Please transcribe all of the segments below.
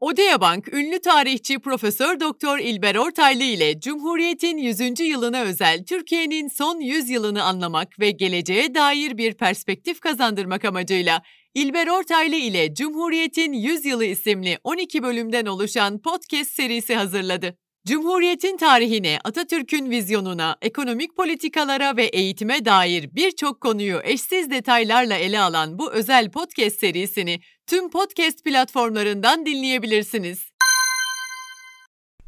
Odea Bank, ünlü tarihçi Profesör Doktor İlber Ortaylı ile Cumhuriyet'in 100. yılına özel Türkiye'nin son 100 yılını anlamak ve geleceğe dair bir perspektif kazandırmak amacıyla İlber Ortaylı ile Cumhuriyet'in 100 yılı isimli 12 bölümden oluşan podcast serisi hazırladı. Cumhuriyetin tarihine, Atatürk'ün vizyonuna, ekonomik politikalara ve eğitime dair birçok konuyu eşsiz detaylarla ele alan bu özel podcast serisini tüm podcast platformlarından dinleyebilirsiniz.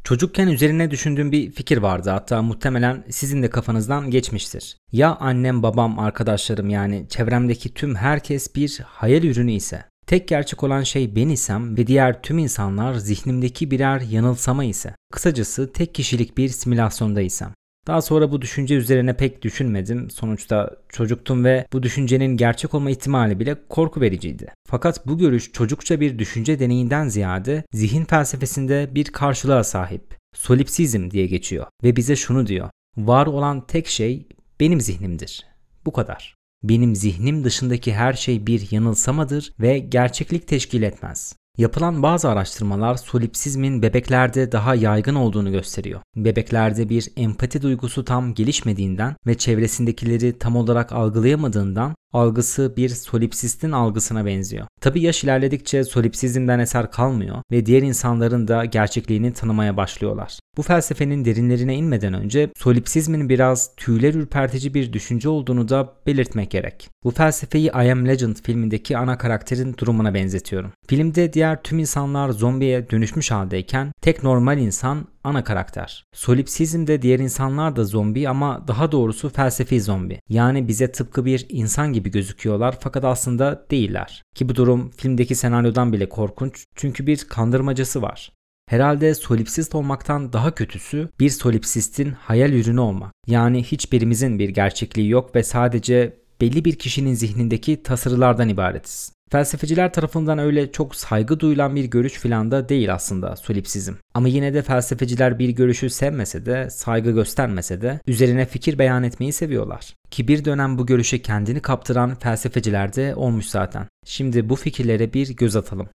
Çocukken üzerine düşündüğüm bir fikir vardı hatta muhtemelen sizin de kafanızdan geçmiştir. Ya annem, babam, arkadaşlarım yani çevremdeki tüm herkes bir hayal ürünü ise? Tek gerçek olan şey ben isem ve diğer tüm insanlar zihnimdeki birer yanılsama ise. Kısacası tek kişilik bir simülasyondaysam. Daha sonra bu düşünce üzerine pek düşünmedim. Sonuçta çocuktum ve bu düşüncenin gerçek olma ihtimali bile korku vericiydi. Fakat bu görüş çocukça bir düşünce deneyinden ziyade zihin felsefesinde bir karşılığa sahip. Solipsizm diye geçiyor ve bize şunu diyor. Var olan tek şey benim zihnimdir. Bu kadar. Benim zihnim dışındaki her şey bir yanılsamadır ve gerçeklik teşkil etmez. Yapılan bazı araştırmalar solipsizmin bebeklerde daha yaygın olduğunu gösteriyor. Bebeklerde bir empati duygusu tam gelişmediğinden ve çevresindekileri tam olarak algılayamadığından algısı bir solipsistin algısına benziyor. Tabi yaş ilerledikçe solipsizmden eser kalmıyor ve diğer insanların da gerçekliğini tanımaya başlıyorlar. Bu felsefenin derinlerine inmeden önce solipsizmin biraz tüyler ürpertici bir düşünce olduğunu da belirtmek gerek. Bu felsefeyi I Am Legend filmindeki ana karakterin durumuna benzetiyorum. Filmde diğer tüm insanlar zombiye dönüşmüş haldeyken tek normal insan ana karakter. Solipsizmde diğer insanlar da zombi ama daha doğrusu felsefi zombi. Yani bize tıpkı bir insan gibi gözüküyorlar fakat aslında değiller. Ki bu durum filmdeki senaryodan bile korkunç çünkü bir kandırmacası var. Herhalde solipsist olmaktan daha kötüsü bir solipsistin hayal ürünü olmak. Yani hiçbirimizin bir gerçekliği yok ve sadece belli bir kişinin zihnindeki tasarılardan ibaretiz. Felsefeciler tarafından öyle çok saygı duyulan bir görüş filan da değil aslında solipsizm. Ama yine de felsefeciler bir görüşü sevmese de, saygı göstermese de üzerine fikir beyan etmeyi seviyorlar. Ki bir dönem bu görüşe kendini kaptıran felsefeciler de olmuş zaten. Şimdi bu fikirlere bir göz atalım.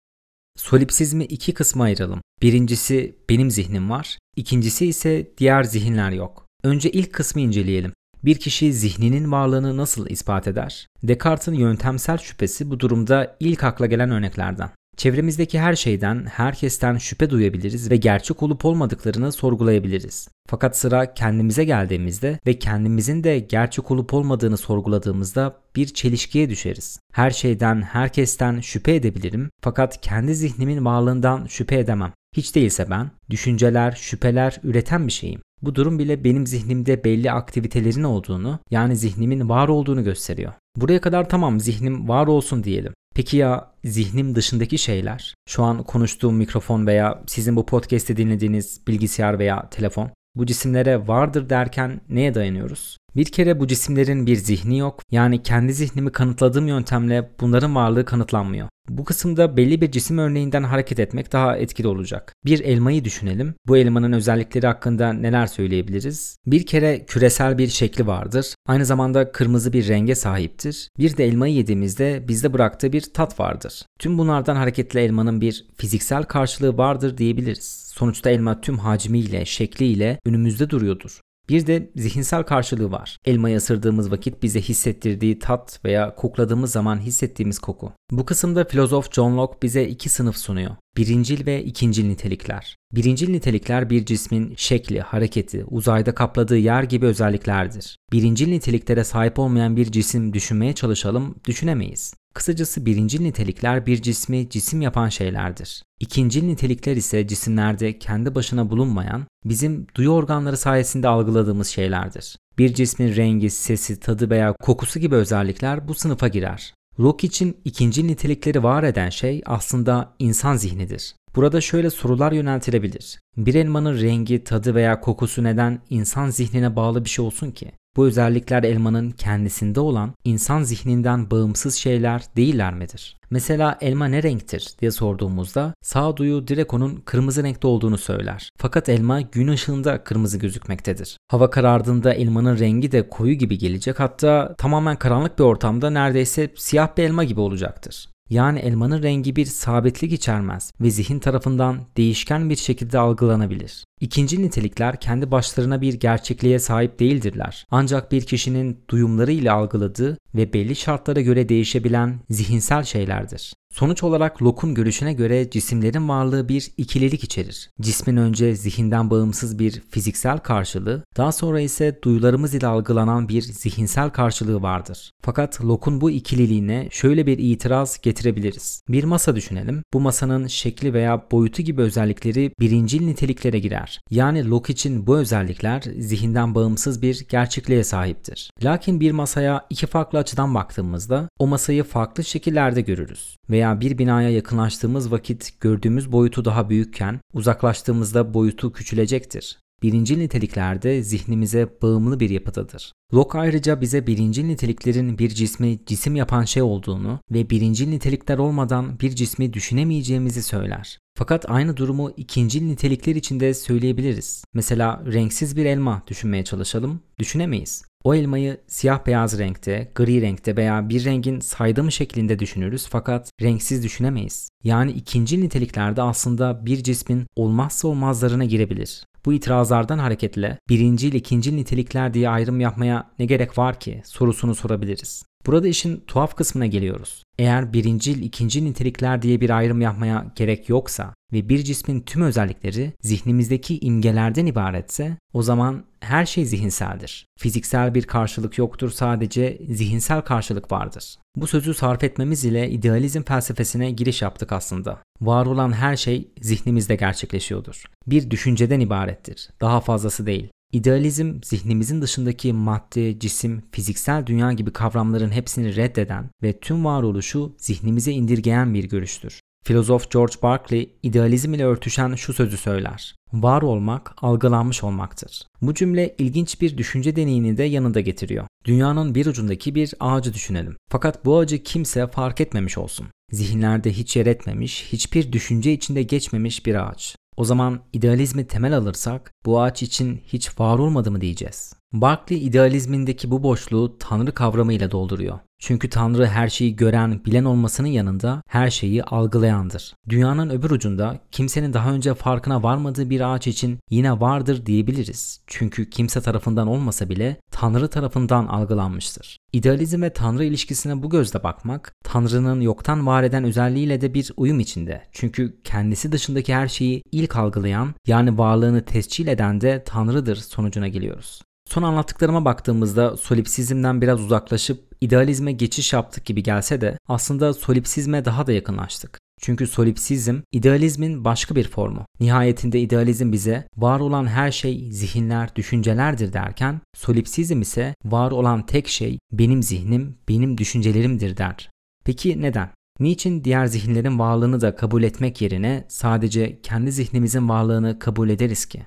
Solipsizmi iki kısma ayıralım. Birincisi benim zihnim var, ikincisi ise diğer zihinler yok. Önce ilk kısmı inceleyelim. Bir kişi zihninin varlığını nasıl ispat eder? Descartes'in yöntemsel şüphesi bu durumda ilk akla gelen örneklerden. Çevremizdeki her şeyden, herkesten şüphe duyabiliriz ve gerçek olup olmadıklarını sorgulayabiliriz. Fakat sıra kendimize geldiğimizde ve kendimizin de gerçek olup olmadığını sorguladığımızda bir çelişkiye düşeriz. Her şeyden, herkesten şüphe edebilirim fakat kendi zihnimin varlığından şüphe edemem. Hiç değilse ben düşünceler, şüpheler üreten bir şeyim. Bu durum bile benim zihnimde belli aktivitelerin olduğunu, yani zihnimin var olduğunu gösteriyor. Buraya kadar tamam zihnim var olsun diyelim. Peki ya zihnim dışındaki şeyler? Şu an konuştuğum mikrofon veya sizin bu podcast'i dinlediğiniz bilgisayar veya telefon bu cisimlere vardır derken neye dayanıyoruz? Bir kere bu cisimlerin bir zihni yok. Yani kendi zihnimi kanıtladığım yöntemle bunların varlığı kanıtlanmıyor. Bu kısımda belli bir cisim örneğinden hareket etmek daha etkili olacak. Bir elmayı düşünelim. Bu elmanın özellikleri hakkında neler söyleyebiliriz? Bir kere küresel bir şekli vardır. Aynı zamanda kırmızı bir renge sahiptir. Bir de elmayı yediğimizde bizde bıraktığı bir tat vardır. Tüm bunlardan hareketle elmanın bir fiziksel karşılığı vardır diyebiliriz. Sonuçta elma tüm hacmiyle, şekliyle önümüzde duruyordur. Bir de zihinsel karşılığı var. Elmayı ısırdığımız vakit bize hissettirdiği tat veya kokladığımız zaman hissettiğimiz koku. Bu kısımda filozof John Locke bize iki sınıf sunuyor. Birincil ve ikincil nitelikler. Birincil nitelikler bir cismin şekli, hareketi, uzayda kapladığı yer gibi özelliklerdir. Birincil niteliklere sahip olmayan bir cisim düşünmeye çalışalım, düşünemeyiz. Kısacası birincil nitelikler bir cismi cisim yapan şeylerdir. İkincil nitelikler ise cisimlerde kendi başına bulunmayan, bizim duyu organları sayesinde algıladığımız şeylerdir. Bir cismin rengi, sesi, tadı veya kokusu gibi özellikler bu sınıfa girer. Locke için ikinci nitelikleri var eden şey aslında insan zihnidir. Burada şöyle sorular yöneltilebilir. Bir elmanın rengi, tadı veya kokusu neden insan zihnine bağlı bir şey olsun ki? Bu özellikler elmanın kendisinde olan insan zihninden bağımsız şeyler değiller midir? Mesela elma ne renktir diye sorduğumuzda sağduyu direkt onun kırmızı renkte olduğunu söyler. Fakat elma gün ışığında kırmızı gözükmektedir. Hava karardığında elmanın rengi de koyu gibi gelecek hatta tamamen karanlık bir ortamda neredeyse siyah bir elma gibi olacaktır. Yani elmanın rengi bir sabitlik içermez ve zihin tarafından değişken bir şekilde algılanabilir. İkinci nitelikler kendi başlarına bir gerçekliğe sahip değildirler. Ancak bir kişinin duyumları ile algıladığı ve belli şartlara göre değişebilen zihinsel şeylerdir. Sonuç olarak Locke'un görüşüne göre cisimlerin varlığı bir ikililik içerir. Cismin önce zihinden bağımsız bir fiziksel karşılığı, daha sonra ise duyularımız ile algılanan bir zihinsel karşılığı vardır. Fakat Locke'un bu ikililiğine şöyle bir itiraz getirebiliriz. Bir masa düşünelim. Bu masanın şekli veya boyutu gibi özellikleri birincil niteliklere girer. Yani Locke için bu özellikler zihinden bağımsız bir gerçekliğe sahiptir. Lakin bir masaya iki farklı açıdan baktığımızda o masayı farklı şekillerde görürüz. Veya bir binaya yakınlaştığımız vakit gördüğümüz boyutu daha büyükken uzaklaştığımızda boyutu küçülecektir. Birinci niteliklerde zihnimize bağımlı bir yapıdadır. Locke ayrıca bize birinci niteliklerin bir cismi cisim yapan şey olduğunu ve birinci nitelikler olmadan bir cismi düşünemeyeceğimizi söyler. Fakat aynı durumu ikinci nitelikler için de söyleyebiliriz. Mesela renksiz bir elma düşünmeye çalışalım, düşünemeyiz. O elmayı siyah beyaz renkte, gri renkte veya bir rengin saydamı şeklinde düşünürüz fakat renksiz düşünemeyiz. Yani ikinci niteliklerde aslında bir cismin olmazsa olmazlarına girebilir. Bu itirazlardan hareketle birinci ile ikinci nitelikler diye ayrım yapmaya ne gerek var ki sorusunu sorabiliriz. Burada işin tuhaf kısmına geliyoruz. Eğer birincil, ikinci nitelikler diye bir ayrım yapmaya gerek yoksa ve bir cismin tüm özellikleri zihnimizdeki imgelerden ibaretse o zaman her şey zihinseldir. Fiziksel bir karşılık yoktur sadece zihinsel karşılık vardır. Bu sözü sarf etmemiz ile idealizm felsefesine giriş yaptık aslında. Var olan her şey zihnimizde gerçekleşiyordur. Bir düşünceden ibarettir. Daha fazlası değil. İdealizm zihnimizin dışındaki madde, cisim, fiziksel dünya gibi kavramların hepsini reddeden ve tüm varoluşu zihnimize indirgeyen bir görüştür. Filozof George Berkeley idealizm ile örtüşen şu sözü söyler. Var olmak algılanmış olmaktır. Bu cümle ilginç bir düşünce deneyini de yanında getiriyor. Dünyanın bir ucundaki bir ağacı düşünelim. Fakat bu ağacı kimse fark etmemiş olsun. Zihinlerde hiç yer etmemiş, hiçbir düşünce içinde geçmemiş bir ağaç. O zaman idealizmi temel alırsak bu ağaç için hiç var olmadı mı diyeceğiz. Berkeley idealizmindeki bu boşluğu Tanrı kavramıyla dolduruyor. Çünkü Tanrı her şeyi gören, bilen olmasının yanında her şeyi algılayandır. Dünyanın öbür ucunda kimsenin daha önce farkına varmadığı bir ağaç için yine vardır diyebiliriz. Çünkü kimse tarafından olmasa bile Tanrı tarafından algılanmıştır. İdealizm ve Tanrı ilişkisine bu gözle bakmak, Tanrı'nın yoktan var eden özelliğiyle de bir uyum içinde. Çünkü kendisi dışındaki her şeyi ilk algılayan, yani varlığını tescil eden de Tanrı'dır sonucuna geliyoruz. Son anlattıklarıma baktığımızda solipsizmden biraz uzaklaşıp idealizme geçiş yaptık gibi gelse de aslında solipsizme daha da yakınlaştık. Çünkü solipsizm idealizmin başka bir formu. Nihayetinde idealizm bize var olan her şey zihinler, düşüncelerdir derken solipsizm ise var olan tek şey benim zihnim, benim düşüncelerimdir der. Peki neden? Niçin diğer zihinlerin varlığını da kabul etmek yerine sadece kendi zihnimizin varlığını kabul ederiz ki?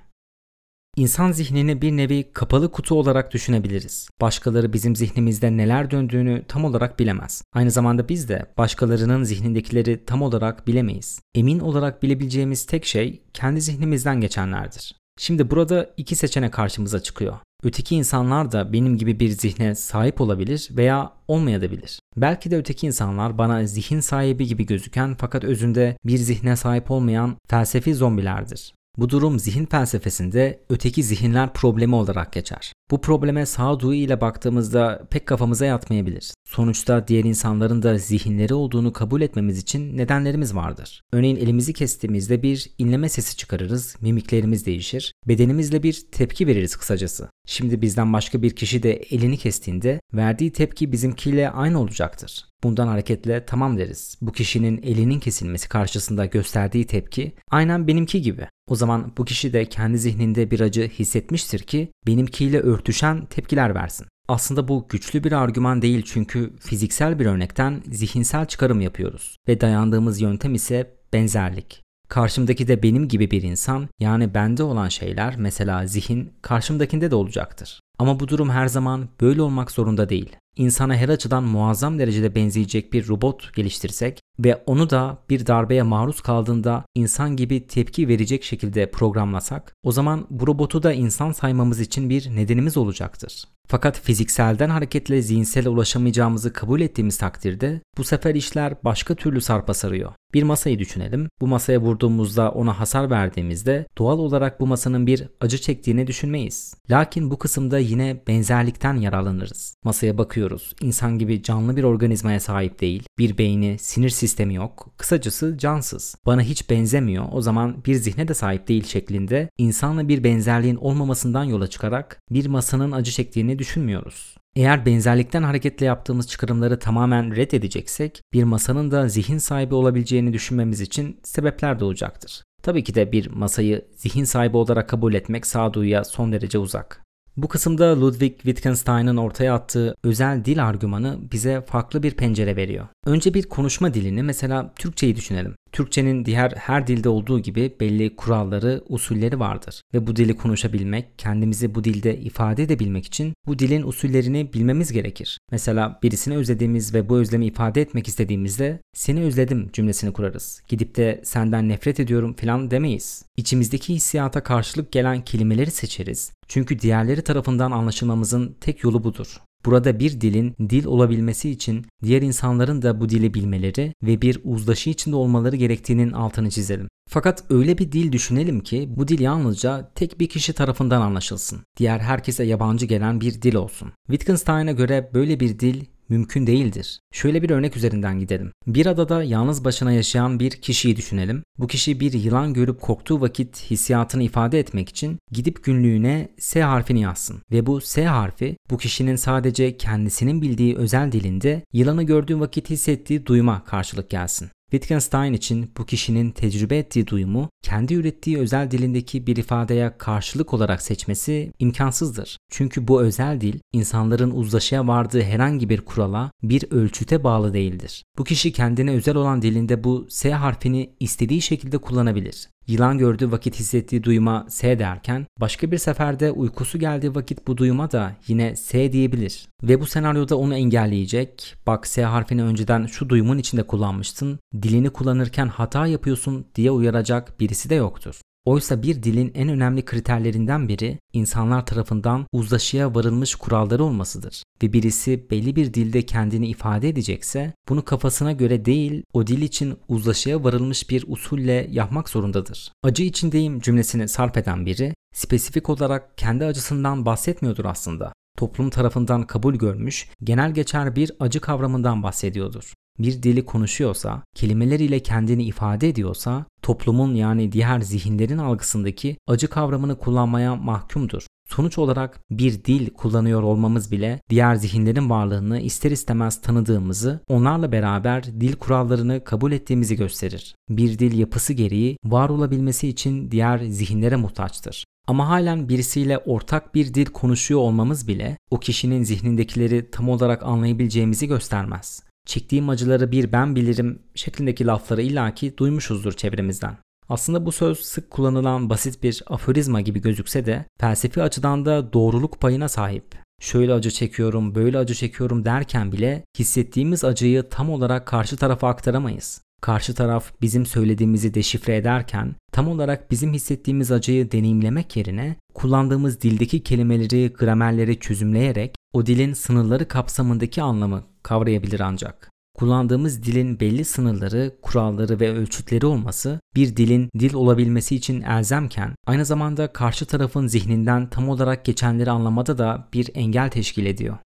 İnsan zihnini bir nevi kapalı kutu olarak düşünebiliriz. Başkaları bizim zihnimizde neler döndüğünü tam olarak bilemez. Aynı zamanda biz de başkalarının zihnindekileri tam olarak bilemeyiz. Emin olarak bilebileceğimiz tek şey kendi zihnimizden geçenlerdir. Şimdi burada iki seçenek karşımıza çıkıyor. Öteki insanlar da benim gibi bir zihne sahip olabilir veya olmayabilir. Belki de öteki insanlar bana zihin sahibi gibi gözüken fakat özünde bir zihne sahip olmayan felsefi zombilerdir. Bu durum zihin felsefesinde öteki zihinler problemi olarak geçer. Bu probleme sağduyu ile baktığımızda pek kafamıza yatmayabilir. Sonuçta diğer insanların da zihinleri olduğunu kabul etmemiz için nedenlerimiz vardır. Örneğin elimizi kestiğimizde bir inleme sesi çıkarırız, mimiklerimiz değişir, bedenimizle bir tepki veririz kısacası. Şimdi bizden başka bir kişi de elini kestiğinde verdiği tepki bizimkiyle aynı olacaktır. Bundan hareketle tamam deriz. Bu kişinin elinin kesilmesi karşısında gösterdiği tepki aynen benimki gibi. O zaman bu kişi de kendi zihninde bir acı hissetmiştir ki benimkiyle örtüşen tepkiler versin. Aslında bu güçlü bir argüman değil çünkü fiziksel bir örnekten zihinsel çıkarım yapıyoruz ve dayandığımız yöntem ise benzerlik. Karşımdaki de benim gibi bir insan yani bende olan şeyler mesela zihin karşımdakinde de olacaktır. Ama bu durum her zaman böyle olmak zorunda değil. İnsana her açıdan muazzam derecede benzeyecek bir robot geliştirsek ve onu da bir darbeye maruz kaldığında insan gibi tepki verecek şekilde programlasak, o zaman bu robotu da insan saymamız için bir nedenimiz olacaktır. Fakat fizikselden hareketle zihinsel ulaşamayacağımızı kabul ettiğimiz takdirde bu sefer işler başka türlü sarpa sarıyor. Bir masayı düşünelim. Bu masaya vurduğumuzda ona hasar verdiğimizde doğal olarak bu masanın bir acı çektiğini düşünmeyiz. Lakin bu kısımda yine benzerlikten yararlanırız. Masaya bakıyoruz. İnsan gibi canlı bir organizmaya sahip değil. Bir beyni, sinir sistemi yok. Kısacası cansız. Bana hiç benzemiyor. O zaman bir zihne de sahip değil şeklinde insanla bir benzerliğin olmamasından yola çıkarak bir masanın acı çektiğini düşünmüyoruz. Eğer benzerlikten hareketle yaptığımız çıkarımları tamamen reddedeceksek, bir masanın da zihin sahibi olabileceğini düşünmemiz için sebepler de olacaktır. Tabii ki de bir masayı zihin sahibi olarak kabul etmek sağduyuya son derece uzak. Bu kısımda Ludwig Wittgenstein'ın ortaya attığı özel dil argümanı bize farklı bir pencere veriyor. Önce bir konuşma dilini mesela Türkçeyi düşünelim. Türkçenin diğer her dilde olduğu gibi belli kuralları, usulleri vardır ve bu dili konuşabilmek, kendimizi bu dilde ifade edebilmek için bu dilin usullerini bilmemiz gerekir. Mesela birisini özlediğimiz ve bu özlemi ifade etmek istediğimizde seni özledim cümlesini kurarız. Gidip de senden nefret ediyorum falan demeyiz. İçimizdeki hissiyata karşılık gelen kelimeleri seçeriz. Çünkü diğerleri tarafından anlaşılmamızın tek yolu budur. Burada bir dilin dil olabilmesi için diğer insanların da bu dili bilmeleri ve bir uzlaşı içinde olmaları gerektiğinin altını çizelim. Fakat öyle bir dil düşünelim ki bu dil yalnızca tek bir kişi tarafından anlaşılsın. Diğer herkese yabancı gelen bir dil olsun. Wittgenstein'a göre böyle bir dil mümkün değildir. Şöyle bir örnek üzerinden gidelim. Bir adada yalnız başına yaşayan bir kişiyi düşünelim. Bu kişi bir yılan görüp korktuğu vakit hissiyatını ifade etmek için gidip günlüğüne S harfini yazsın. Ve bu S harfi bu kişinin sadece kendisinin bildiği özel dilinde yılanı gördüğü vakit hissettiği duyma karşılık gelsin. Wittgenstein için bu kişinin tecrübe ettiği duyumu kendi ürettiği özel dilindeki bir ifadeye karşılık olarak seçmesi imkansızdır. Çünkü bu özel dil insanların uzlaşıya vardığı herhangi bir kurala, bir ölçüte bağlı değildir. Bu kişi kendine özel olan dilinde bu S harfini istediği şekilde kullanabilir. Yılan gördüğü vakit hissettiği duyuma S derken başka bir seferde uykusu geldiği vakit bu duyuma da yine S diyebilir. Ve bu senaryoda onu engelleyecek. Bak S harfini önceden şu duyumun içinde kullanmıştın. Dilini kullanırken hata yapıyorsun diye uyaracak birisi de yoktur. Oysa bir dilin en önemli kriterlerinden biri insanlar tarafından uzlaşıya varılmış kuralları olmasıdır. Ve birisi belli bir dilde kendini ifade edecekse bunu kafasına göre değil o dil için uzlaşıya varılmış bir usulle yapmak zorundadır. Acı içindeyim cümlesini sarf eden biri spesifik olarak kendi acısından bahsetmiyordur aslında toplum tarafından kabul görmüş, genel geçer bir acı kavramından bahsediyordur bir dili konuşuyorsa, kelimeleriyle kendini ifade ediyorsa, toplumun yani diğer zihinlerin algısındaki acı kavramını kullanmaya mahkumdur. Sonuç olarak bir dil kullanıyor olmamız bile diğer zihinlerin varlığını ister istemez tanıdığımızı, onlarla beraber dil kurallarını kabul ettiğimizi gösterir. Bir dil yapısı gereği var olabilmesi için diğer zihinlere muhtaçtır. Ama halen birisiyle ortak bir dil konuşuyor olmamız bile o kişinin zihnindekileri tam olarak anlayabileceğimizi göstermez çektiğim acıları bir ben bilirim şeklindeki lafları illaki duymuşuzdur çevremizden. Aslında bu söz sık kullanılan basit bir aforizma gibi gözükse de felsefi açıdan da doğruluk payına sahip. Şöyle acı çekiyorum, böyle acı çekiyorum derken bile hissettiğimiz acıyı tam olarak karşı tarafa aktaramayız. Karşı taraf bizim söylediğimizi deşifre ederken tam olarak bizim hissettiğimiz acıyı deneyimlemek yerine kullandığımız dildeki kelimeleri, gramerleri çözümleyerek o dilin sınırları kapsamındaki anlamı kavrayabilir ancak. Kullandığımız dilin belli sınırları, kuralları ve ölçütleri olması bir dilin dil olabilmesi için elzemken aynı zamanda karşı tarafın zihninden tam olarak geçenleri anlamada da bir engel teşkil ediyor.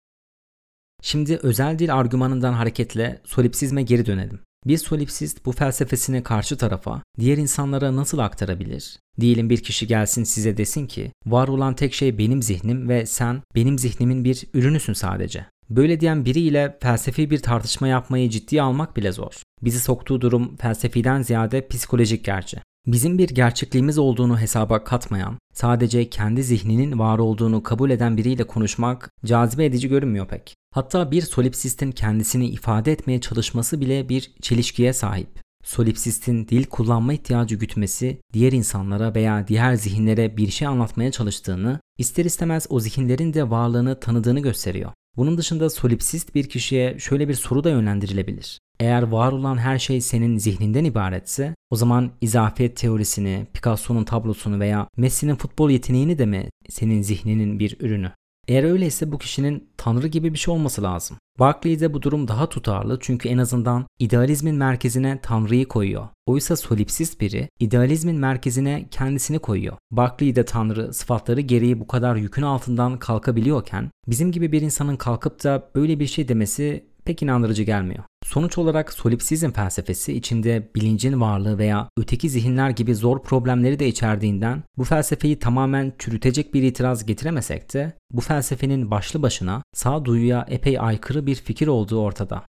Şimdi özel dil argümanından hareketle solipsizme geri dönelim. Bir solipsist bu felsefesini karşı tarafa, diğer insanlara nasıl aktarabilir? Diyelim bir kişi gelsin size desin ki, var olan tek şey benim zihnim ve sen benim zihnimin bir ürünüsün sadece. Böyle diyen biriyle felsefi bir tartışma yapmayı ciddiye almak bile zor. Bizi soktuğu durum felsefiden ziyade psikolojik gerçi. Bizim bir gerçekliğimiz olduğunu hesaba katmayan, sadece kendi zihninin var olduğunu kabul eden biriyle konuşmak cazibe edici görünmüyor pek. Hatta bir solipsistin kendisini ifade etmeye çalışması bile bir çelişkiye sahip. Solipsistin dil kullanma ihtiyacı gütmesi diğer insanlara veya diğer zihinlere bir şey anlatmaya çalıştığını, ister istemez o zihinlerin de varlığını tanıdığını gösteriyor. Bunun dışında solipsist bir kişiye şöyle bir soru da yönlendirilebilir. Eğer var olan her şey senin zihninden ibaretse o zaman izafiyet teorisini, Picasso'nun tablosunu veya Messi'nin futbol yeteneğini de mi senin zihninin bir ürünü? Eğer öyleyse bu kişinin tanrı gibi bir şey olması lazım. Barclay'de bu durum daha tutarlı çünkü en azından idealizmin merkezine tanrıyı koyuyor. Oysa solipsist biri idealizmin merkezine kendisini koyuyor. Barclay'de tanrı sıfatları gereği bu kadar yükün altından kalkabiliyorken bizim gibi bir insanın kalkıp da böyle bir şey demesi pek inandırıcı gelmiyor. Sonuç olarak solipsizm felsefesi içinde bilincin varlığı veya öteki zihinler gibi zor problemleri de içerdiğinden bu felsefeyi tamamen çürütecek bir itiraz getiremesek de bu felsefenin başlı başına sağduyuya epey aykırı bir fikir olduğu ortada.